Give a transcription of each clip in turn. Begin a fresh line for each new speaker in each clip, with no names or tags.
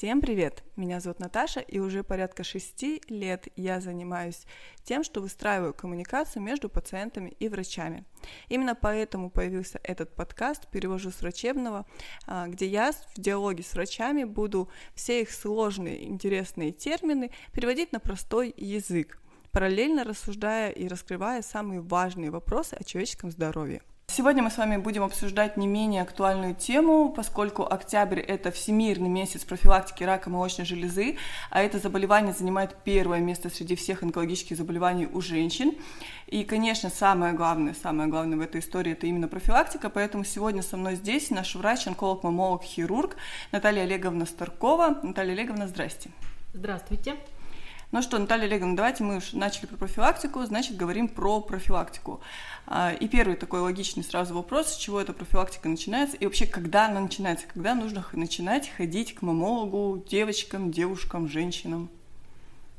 Всем привет! Меня зовут Наташа, и уже порядка шести лет я занимаюсь тем, что выстраиваю коммуникацию между пациентами и врачами. Именно поэтому появился этот подкаст «Перевожу с врачебного», а, где я в диалоге с врачами буду все их сложные, интересные термины переводить на простой язык, параллельно рассуждая и раскрывая самые важные вопросы о человеческом здоровье. Сегодня мы с вами будем обсуждать не менее актуальную тему, поскольку октябрь – это всемирный месяц профилактики рака молочной железы, а это заболевание занимает первое место среди всех онкологических заболеваний у женщин. И, конечно, самое главное, самое главное в этой истории – это именно профилактика, поэтому сегодня со мной здесь наш врач, онколог, мамолог, хирург Наталья Олеговна Старкова. Наталья Олеговна, здрасте.
Здравствуйте.
Ну что, Наталья Олеговна, давайте мы уже начали про профилактику, значит, говорим про профилактику. А, и первый такой логичный сразу вопрос, с чего эта профилактика начинается, и вообще, когда она начинается, когда нужно начинать ходить к мамологу девочкам, девушкам, женщинам?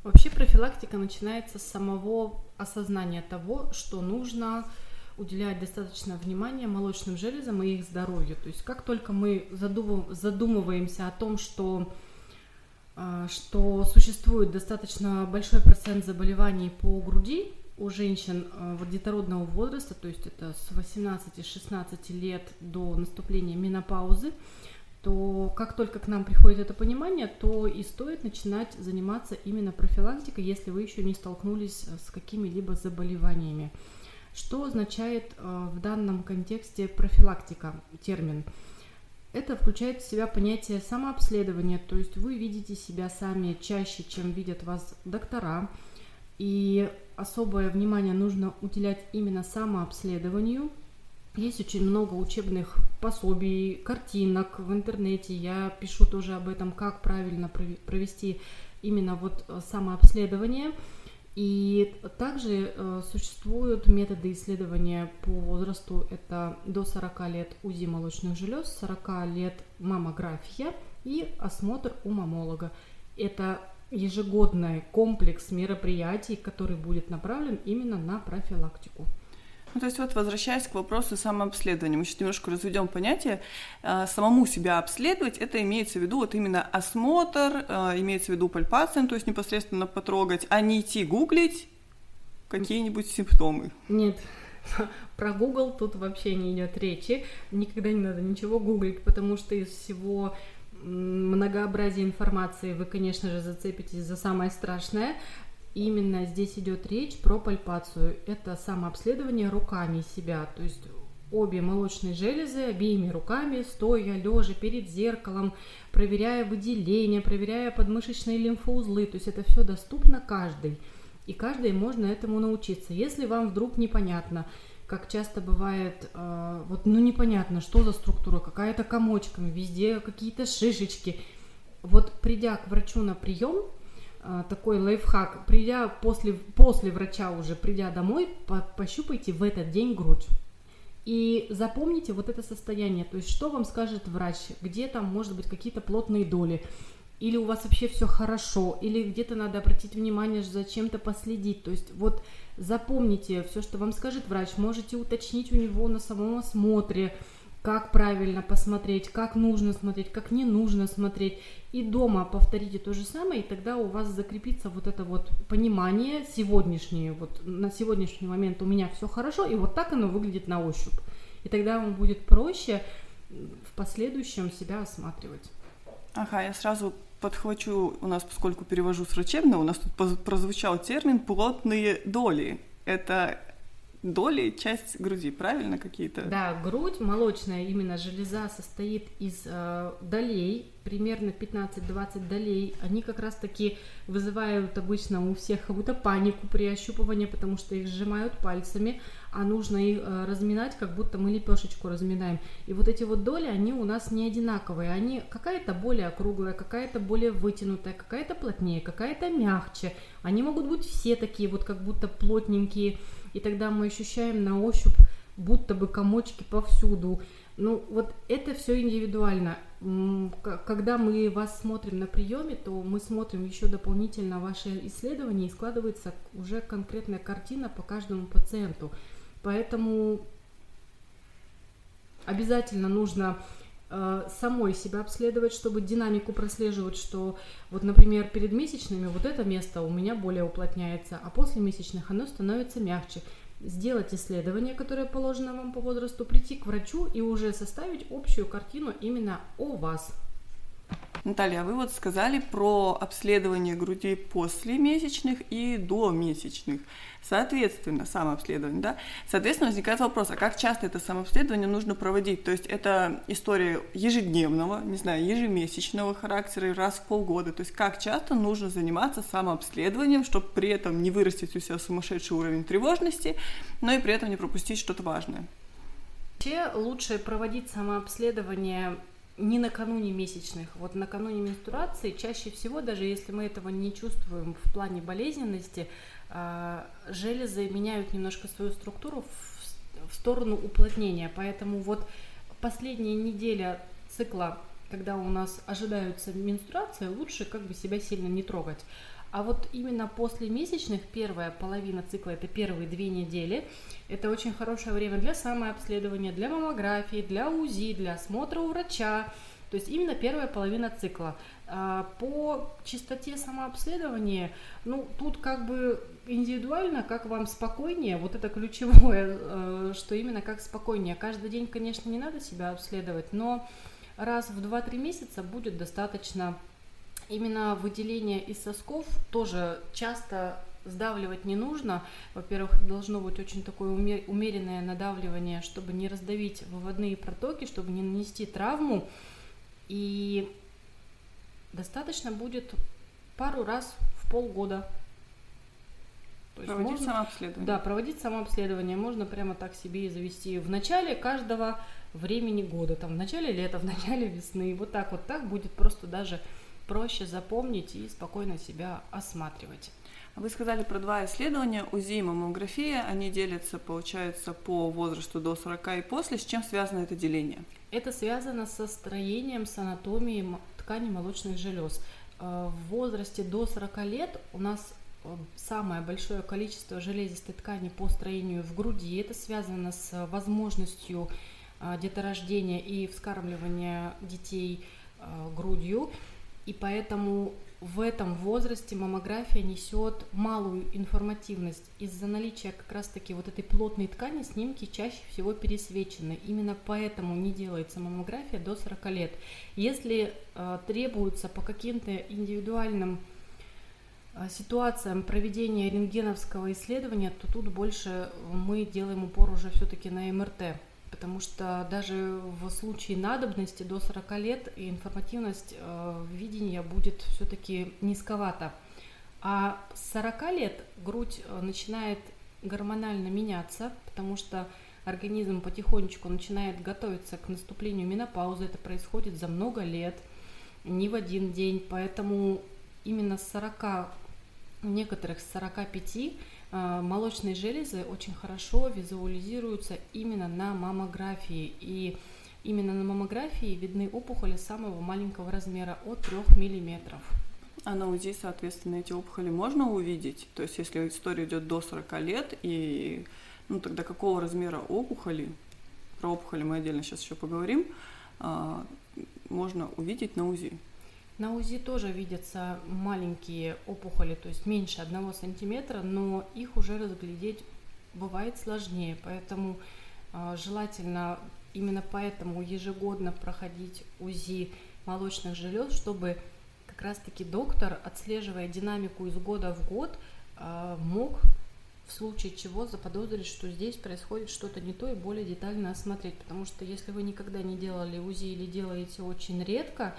Вообще профилактика начинается с самого осознания того, что нужно уделять достаточно внимания молочным железам и их здоровью. То есть как только мы задумываемся о том, что что существует достаточно большой процент заболеваний по груди у женщин а, вот детородного возраста, то есть это с 18-16 лет до наступления менопаузы, то как только к нам приходит это понимание, то и стоит начинать заниматься именно профилактикой, если вы еще не столкнулись с какими-либо заболеваниями. Что означает а, в данном контексте профилактика, термин? Это включает в себя понятие самообследования, то есть вы видите себя сами чаще, чем видят вас доктора, и особое внимание нужно уделять именно самообследованию. Есть очень много учебных пособий, картинок в интернете. Я пишу тоже об этом, как правильно провести именно вот э, самообследование. И также э, существуют методы исследования по возрасту. Это до 40 лет УЗИ молочных желез, 40 лет маммография и осмотр у мамолога. Это ежегодный комплекс мероприятий, который будет направлен именно на профилактику.
Ну, то есть вот возвращаясь к вопросу самообследования, мы сейчас немножко разведем понятие. Э, самому себя обследовать, это имеется в виду вот именно осмотр, э, имеется в виду пальпация, то есть непосредственно потрогать, а не идти гуглить какие-нибудь симптомы.
Нет, про Google тут вообще не идет речи. Никогда не надо ничего гуглить, потому что из всего многообразия информации вы, конечно же, зацепитесь за самое страшное. Именно здесь идет речь про пальпацию. Это самообследование руками себя, то есть обе молочные железы обеими руками, стоя, лежа перед зеркалом, проверяя выделение, проверяя подмышечные лимфоузлы. То есть это все доступно каждой. И каждой можно этому научиться. Если вам вдруг непонятно, как часто бывает, э, вот ну непонятно, что за структура, какая-то комочками, везде какие-то шишечки. Вот придя к врачу на прием, такой лайфхак. Придя после, после врача уже, придя домой, по, пощупайте в этот день грудь. И запомните вот это состояние, то есть что вам скажет врач, где там может быть какие-то плотные доли, или у вас вообще все хорошо, или где-то надо обратить внимание, за чем-то последить. То есть вот запомните все, что вам скажет врач, можете уточнить у него на самом осмотре, как правильно посмотреть, как нужно смотреть, как не нужно смотреть. И дома повторите то же самое, и тогда у вас закрепится вот это вот понимание сегодняшнее, вот на сегодняшний момент у меня все хорошо, и вот так оно выглядит на ощупь. И тогда вам будет проще в последующем себя осматривать.
Ага, я сразу подхвачу, у нас, поскольку перевожу с врачебного, у нас тут прозвучал термин «плотные доли». Это доли, часть груди, правильно какие-то?
Да, грудь, молочная именно железа состоит из э, долей, примерно 15-20 долей. Они как раз-таки вызывают обычно у всех какую-то панику при ощупывании, потому что их сжимают пальцами, а нужно их э, разминать, как будто мы лепешечку разминаем. И вот эти вот доли, они у нас не одинаковые. Они какая-то более округлая, какая-то более вытянутая, какая-то плотнее, какая-то мягче. Они могут быть все такие вот как будто плотненькие и тогда мы ощущаем на ощупь будто бы комочки повсюду. Ну, вот это все индивидуально. Когда мы вас смотрим на приеме, то мы смотрим еще дополнительно ваше исследование, и складывается уже конкретная картина по каждому пациенту. Поэтому обязательно нужно э, самой себя обследовать, чтобы динамику прослеживать, что вот, например, перед месячными вот это место у меня более уплотняется, а после месячных оно становится мягче. Сделать исследование, которое положено вам по возрасту, прийти к врачу и уже составить общую картину именно о вас,
Наталья, а вы вот сказали про обследование груди после месячных и до месячных. Соответственно, самообследование, да? Соответственно, возникает вопрос, а как часто это самообследование нужно проводить? То есть это история ежедневного, не знаю, ежемесячного характера, раз в полгода. То есть как часто нужно заниматься самообследованием, чтобы при этом не вырастить у себя сумасшедший уровень тревожности, но и при этом не пропустить что-то важное?
Вообще лучше проводить самообследование не накануне месячных. Вот накануне менструации чаще всего, даже если мы этого не чувствуем в плане болезненности, а, железы меняют немножко свою структуру в сторону уплотнения. Поэтому вот последняя неделя цикла, когда у нас ожидаются менструации, лучше как бы себя сильно не трогать. А вот именно после месячных, первая половина цикла, это первые две недели, это очень хорошее время для самообследования, для маммографии, для УЗИ, для осмотра у врача. То есть именно первая половина цикла. А, по частоте самообследования, ну, тут как бы индивидуально, как вам спокойнее, вот это ключевое, э, что именно как спокойнее. Каждый день, конечно, не надо себя обследовать, но раз в 2-3 месяца будет достаточно именно выделение из сосков тоже часто сдавливать не нужно. Во-первых, должно быть очень такое умеренное надавливание, чтобы не раздавить выводные протоки, чтобы не нанести травму. И достаточно будет пару раз в полгода.
То есть проводить можно, самообследование.
Да, проводить самообследование. Можно прямо так себе и завести в начале каждого времени года. Там в начале лета, в начале весны. Вот так вот так будет просто даже проще запомнить и спокойно себя осматривать.
Вы сказали про два исследования, УЗИ и маммография. Они делятся, получается, по возрасту до 40 и после. С чем связано это деление?
Это связано со строением, с анатомией ткани молочных желез. Э, в возрасте до 40 лет у нас э, самое большое количество железистой ткани по строению в груди. Это связано с возможностью э, деторождения и вскармливания детей грудью. И поэтому в этом возрасте маммография несет малую информативность. Из-за наличия как раз-таки вот этой плотной ткани снимки чаще всего пересвечены. Именно поэтому не делается маммография до 40 лет. Если э, требуется по каким-то индивидуальным э, ситуациям проведения рентгеновского исследования, то тут больше мы делаем упор уже все-таки на МРТ потому что даже в случае надобности до 40 лет информативность э, видения будет все-таки низковата. А с 40 лет грудь э, начинает гормонально меняться, потому что организм потихонечку начинает готовиться к наступлению менопаузы. Это происходит за много лет, не в один день. Поэтому именно с 40, некоторых с 45 а, молочные железы очень хорошо визуализируются именно на маммографии. И именно на маммографии видны опухоли самого маленького размера от 3 миллиметров.
А на УЗИ, соответственно, эти опухоли можно увидеть? То есть, если история идет до 40 лет, и ну, тогда какого размера опухоли, про опухоли мы отдельно сейчас еще поговорим, а, можно увидеть на УЗИ?
На УЗИ тоже видятся маленькие опухоли, то есть меньше одного сантиметра, но их уже разглядеть бывает сложнее, поэтому э, желательно именно поэтому ежегодно проходить УЗИ молочных желез, чтобы как раз-таки доктор, отслеживая динамику из года в год, э, мог в случае чего заподозрить, что здесь происходит что-то не то и более детально осмотреть. Потому что если вы никогда не делали УЗИ или делаете очень редко,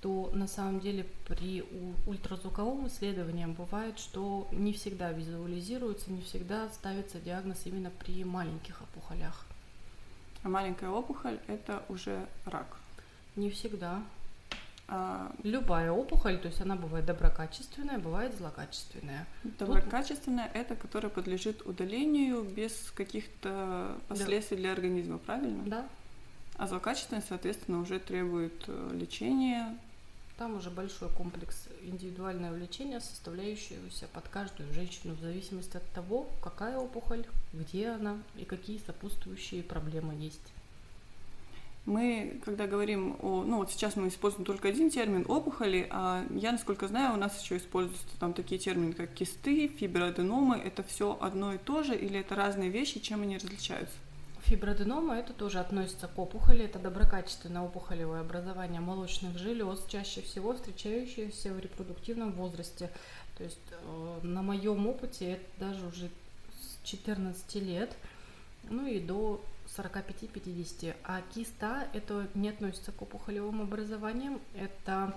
то на самом деле при ультразвуковом исследовании бывает, что не всегда визуализируется, не всегда ставится диагноз именно при маленьких опухолях.
А маленькая опухоль – это уже рак?
Не всегда. А... Любая опухоль, то есть она бывает доброкачественная, бывает злокачественная.
Доброкачественная Тут... – это которая подлежит удалению без каких-то последствий да. для организма, правильно?
Да.
А злокачественная, соответственно, уже требует э, лечения,
там уже большой комплекс индивидуальное влечение, составляющееся под каждую женщину в зависимости от того, какая опухоль, где она и какие сопутствующие проблемы есть.
Мы, когда говорим о... Ну, вот сейчас мы используем только один термин – опухоли, а я, насколько знаю, у нас еще используются там такие термины, как кисты, фиброаденомы. Это все одно и то же или это разные вещи, чем они различаются?
Фиброаденома это тоже относится к опухоли, это доброкачественное опухолевое образование молочных желез, чаще всего встречающееся в репродуктивном возрасте. То есть э, на моем опыте это даже уже с 14 лет, ну и до 45-50. А киста это не относится к опухолевым образованиям, это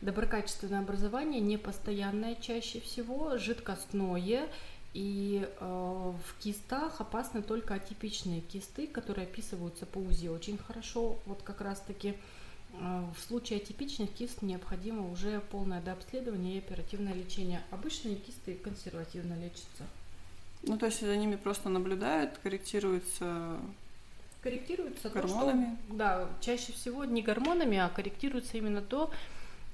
доброкачественное образование, непостоянное чаще всего, жидкостное, и э, в кистах опасны только атипичные кисты, которые описываются по УЗИ очень хорошо. Вот как раз-таки э, в случае атипичных кист необходимо уже полное дообследование и оперативное лечение. Обычные кисты консервативно лечатся.
Ну, то есть за ними просто наблюдают, корректируются
корректируется
гормонами?
То, что, да, чаще всего не гормонами, а корректируется именно то,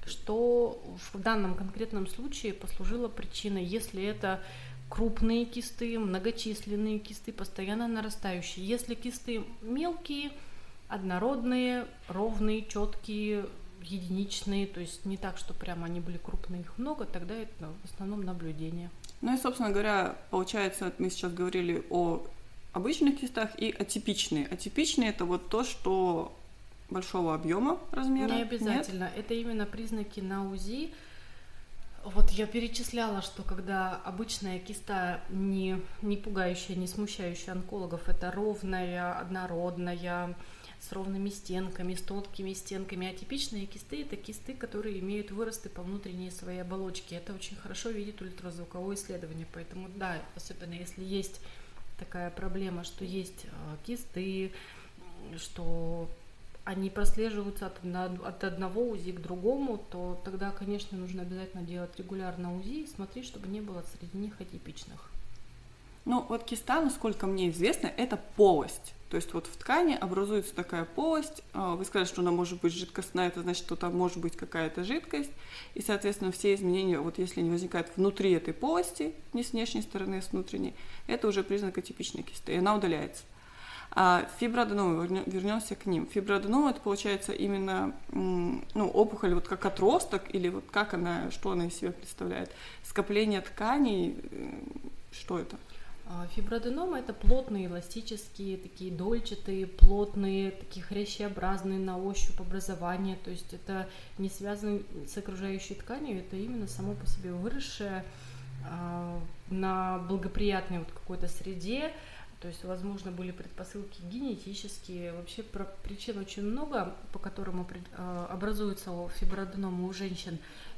что в данном конкретном случае послужило причиной. Если это крупные кисты, многочисленные кисты, постоянно нарастающие. Если кисты мелкие, однородные, ровные, четкие, единичные, то есть не так, что прямо они были крупные, их много, тогда это в основном наблюдение.
Ну и, собственно говоря, получается, мы сейчас говорили о обычных кистах и атипичные. Атипичные это вот то, что большого объема размера.
Не обязательно. Нет? Это именно признаки на УЗИ. Вот я перечисляла, что когда обычная киста не, не пугающая, не смущающая онкологов, это ровная, однородная, с ровными стенками, с тонкими стенками. А типичные кисты – это кисты, которые имеют выросты по внутренней своей оболочке. Это очень хорошо видит ультразвуковое исследование. Поэтому да, особенно если есть такая проблема, что есть а, кисты, что они прослеживаются от, от одного УЗИ к другому, то тогда, конечно, нужно обязательно делать регулярно УЗИ и смотреть, чтобы не было среди них атипичных.
Ну, вот киста, насколько мне известно, это полость. То есть вот в ткани образуется такая полость. А, вы сказали, что она может быть жидкостная, это значит, что там может быть какая-то жидкость. И, соответственно, все изменения, вот если они возникают внутри этой полости, не с внешней стороны, а с внутренней, это уже признак атипичной кисты, и она удаляется. А фиброаденомы, вернемся к ним. Фиброаденома это получается именно ну, опухоль вот как отросток или вот как она, что она из себя представляет? Скопление тканей, что это?
А, фиброаденома это плотные, эластические, такие дольчатые, плотные, такие хрящеобразные на ощупь образования. То есть это не связано с окружающей тканью, это именно само по себе выросшее э, на благоприятной вот какой-то среде, то есть, возможно, были предпосылки генетические. Вообще про причин очень много, по которым а, образуется фиброаденома у женщин.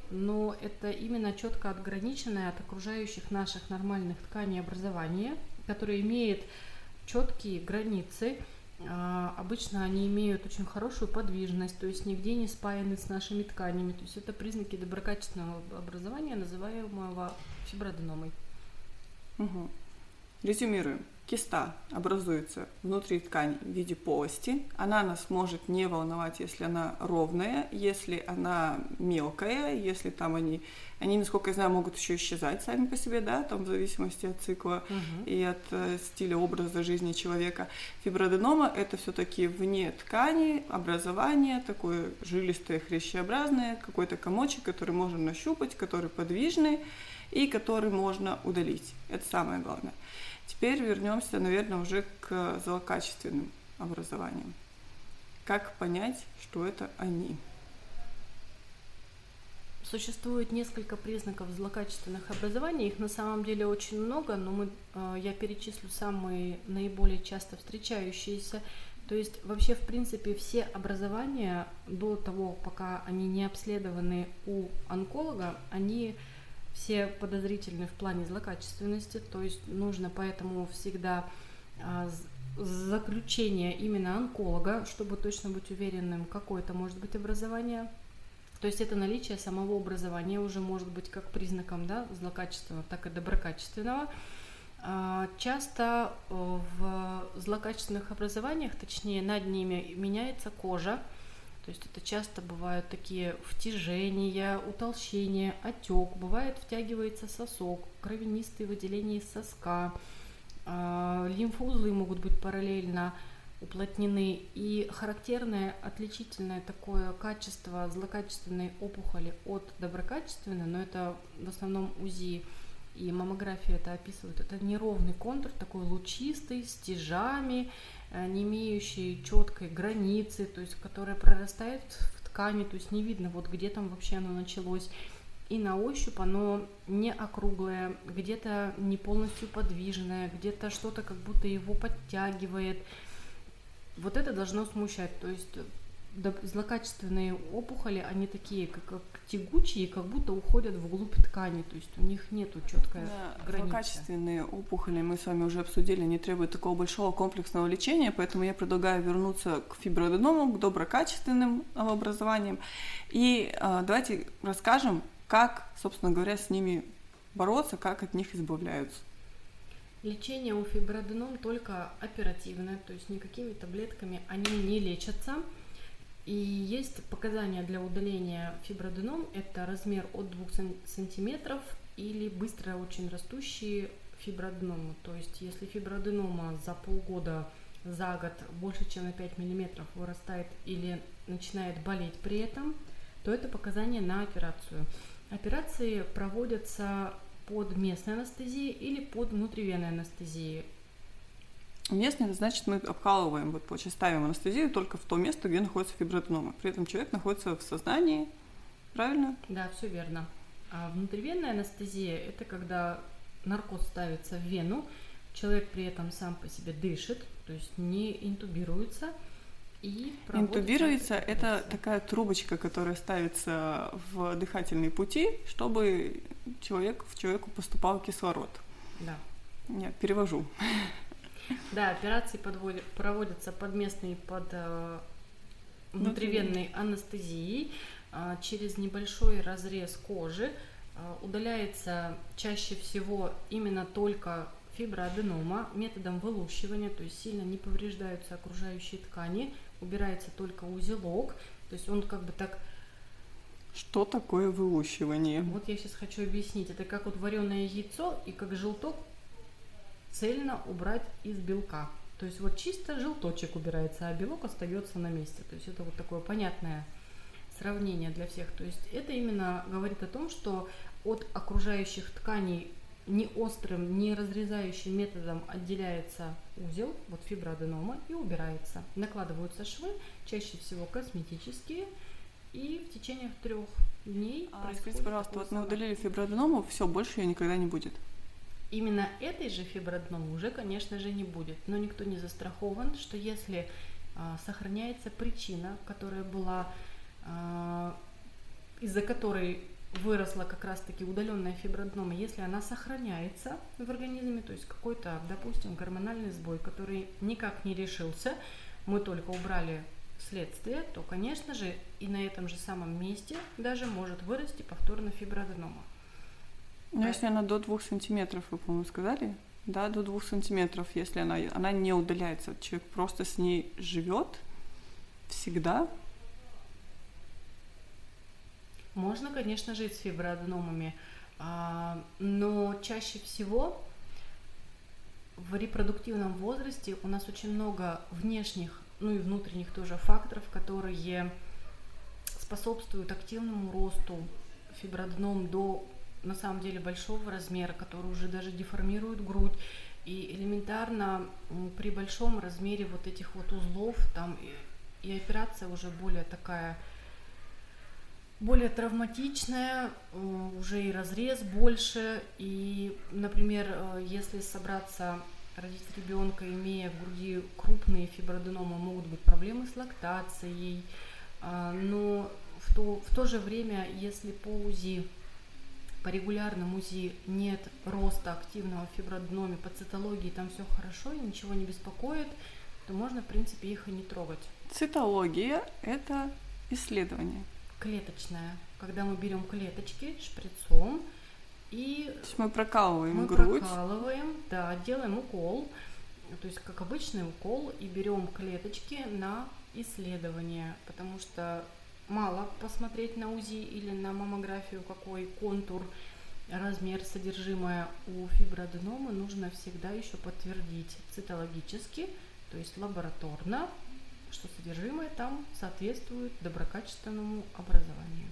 Но это именно четко отграниченное от окружающих наших нормальных тканей образование, которое имеет четкие границы. А, обычно они имеют очень хорошую подвижность, то есть нигде не спаяны с нашими тканями. То есть это признаки доброкачественного образования, называемого фиброаденомой.
Угу. Резюмируем киста образуется внутри ткани в виде полости. Она нас может не волновать, если она ровная, если она мелкая, если там они, они, насколько я знаю, могут еще исчезать сами по себе, да, там в зависимости от цикла угу. и от э, стиля образа жизни человека. Фиброденома это все-таки вне ткани, образование, такое жилистое, хрящеобразное, какой-то комочек, который можно нащупать, который подвижный и который можно удалить. Это самое главное. Теперь вернемся, наверное, уже к злокачественным образованиям. Как понять, что это они?
Существует несколько признаков злокачественных образований, их на самом деле очень много, но мы, э, я перечислю самые наиболее часто встречающиеся. То есть вообще, в принципе, все образования до того, пока они не обследованы у онколога, они все подозрительны в плане злокачественности, то есть нужно поэтому всегда а, заключение именно онколога, чтобы точно быть уверенным, какое это может быть образование. То есть это наличие самого образования уже может быть как признаком да, злокачественного, так и доброкачественного. А, часто э, в злокачественных образованиях, точнее над ними, меняется кожа, то есть это часто бывают такие втяжения, утолщения, отек, бывает втягивается сосок, кровянистые выделения из соска, а, лимфоузлы могут быть параллельно уплотнены. И характерное отличительное такое качество злокачественной опухоли от доброкачественной, но это в основном УЗИ и маммография это описывают, это неровный контур, такой лучистый, с тяжами, не имеющий четкой границы, то есть которая прорастает в ткани, то есть не видно, вот где там вообще оно началось. И на ощупь оно не округлое, где-то не полностью подвижное, где-то что-то как будто его подтягивает. Вот это должно смущать. То есть злокачественные опухоли, они такие, как, как тягучие, как будто уходят вглубь ткани, то есть у них нету четкой да, границы.
Злокачественные опухоли мы с вами уже обсудили, они требуют такого большого комплексного лечения, поэтому я предлагаю вернуться к фиброаденомам, к доброкачественным образованиям. И э, давайте расскажем, как, собственно говоря, с ними бороться, как от них избавляются.
Лечение у фиброаденом только оперативное, то есть никакими таблетками они не лечатся. И есть показания для удаления фиброаденом. Это размер от 2 сантиметров или быстро очень растущие фиброаденомы. То есть если фиброаденома за полгода, за год больше, чем на 5 миллиметров вырастает или начинает болеть при этом, то это показания на операцию. Операции проводятся под местной анестезией или под внутривенной анестезией.
Местный, значит, мы обкалываем, вот получается, ставим анестезию только в то место, где находится фиброаденома. При этом человек находится в сознании, правильно?
Да, все верно. А внутривенная анестезия – это когда наркоз ставится в вену, человек при этом сам по себе дышит, то есть не интубируется – и
Интубируется – это такая трубочка, которая ставится в дыхательные пути, чтобы человек, в человеку поступал кислород.
Да.
Я перевожу.
Да, операции подводят, проводятся под местной, под э, внутривенной анестезией э, через небольшой разрез кожи. Э, удаляется чаще всего именно только фиброаденома методом вылущивания, то есть сильно не повреждаются окружающие ткани, убирается только узелок, то есть он как бы так
что такое вылущивание?
Вот я сейчас хочу объяснить. Это как вот вареное яйцо и как желток цельно убрать из белка. То есть вот чисто желточек убирается, а белок остается на месте. То есть это вот такое понятное сравнение для всех. То есть это именно говорит о том, что от окружающих тканей не острым, не разрезающим методом отделяется узел, вот фиброаденома, и убирается. Накладываются швы, чаще всего косметические, и в течение трех дней
а, Скажите, пожалуйста, вот мы удалили фиброаденому, все, больше ее никогда не будет.
Именно этой же фиброаденомы уже, конечно же, не будет. Но никто не застрахован, что если а, сохраняется причина, которая была, а, из-за которой выросла как раз-таки удаленная фиброаденома, если она сохраняется в организме, то есть какой-то, допустим, гормональный сбой, который никак не решился, мы только убрали следствие, то, конечно же, и на этом же самом месте даже может вырасти повторно фиброаденома.
Ну, а... если она до 2 сантиметров, вы, по-моему, сказали? Да, до 2 сантиметров, если она, она не удаляется, человек просто с ней живет всегда,
можно, конечно, жить с фиброаденомами, а, но чаще всего в репродуктивном возрасте у нас очень много внешних, ну и внутренних тоже факторов, которые способствуют активному росту фиброаденом до на самом деле большого размера, который уже даже деформирует грудь. И элементарно при большом размере вот этих вот узлов там и, и операция уже более такая более травматичная, э, уже и разрез больше. И, например, э, если собраться родить ребенка, имея в груди крупные фиброденомы, могут быть проблемы с лактацией. А, но в то, в то же время, если по УЗИ, по регулярному УЗИ нет роста активного фиброденоме, по цитологии там все хорошо и ничего не беспокоит, то можно, в принципе, их и не трогать.
Цитология – это исследование
клеточная, когда мы берем клеточки шприцом и
то есть мы прокалываем
мы
грудь.
прокалываем, да, делаем укол, то есть как обычный укол и берем клеточки на исследование, потому что мало посмотреть на УЗИ или на маммографию, какой контур, размер, содержимое у фиброаденомы, нужно всегда еще подтвердить цитологически, то есть лабораторно, что содержимое там соответствует доброкачественному образованию.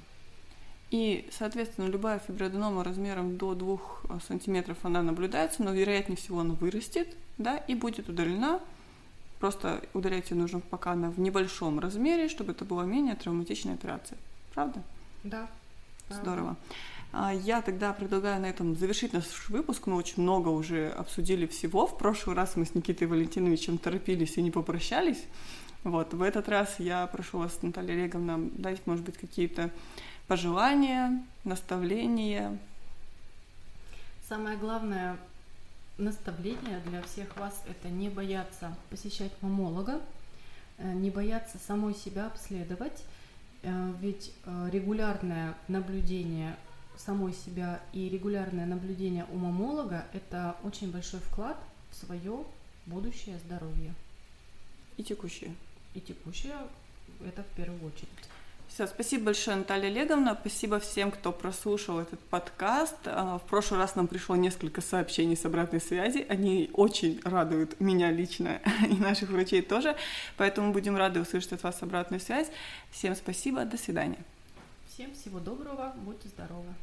И, соответственно, любая фиброаденома размером до 2 сантиметров она наблюдается, но вероятнее всего она вырастет, да, и будет удалена. Просто удалять ее нужно пока она в небольшом размере, чтобы это была менее травматичная операция. Правда?
Да.
Здорово. А, я тогда предлагаю на этом завершить наш выпуск. Мы очень много уже обсудили всего. В прошлый раз мы с Никитой Валентиновичем торопились и не попрощались. Вот, в этот раз я прошу вас, Наталья Олеговна, дать, может быть, какие-то пожелания, наставления?
Самое главное наставление для всех вас – это не бояться посещать мамолога, э, не бояться самой себя обследовать, э, ведь э, регулярное наблюдение самой себя и регулярное наблюдение у мамолога – это очень большой вклад в свое будущее здоровье.
И текущее.
И текущее – это в первую очередь.
Все, спасибо большое, Наталья Олеговна. Спасибо всем, кто прослушал этот подкаст. А, в прошлый раз нам пришло несколько сообщений с обратной связи. Они очень радуют меня лично и наших врачей тоже. Поэтому будем рады услышать от вас обратную связь. Всем спасибо. До свидания.
Всем всего доброго. Будьте здоровы.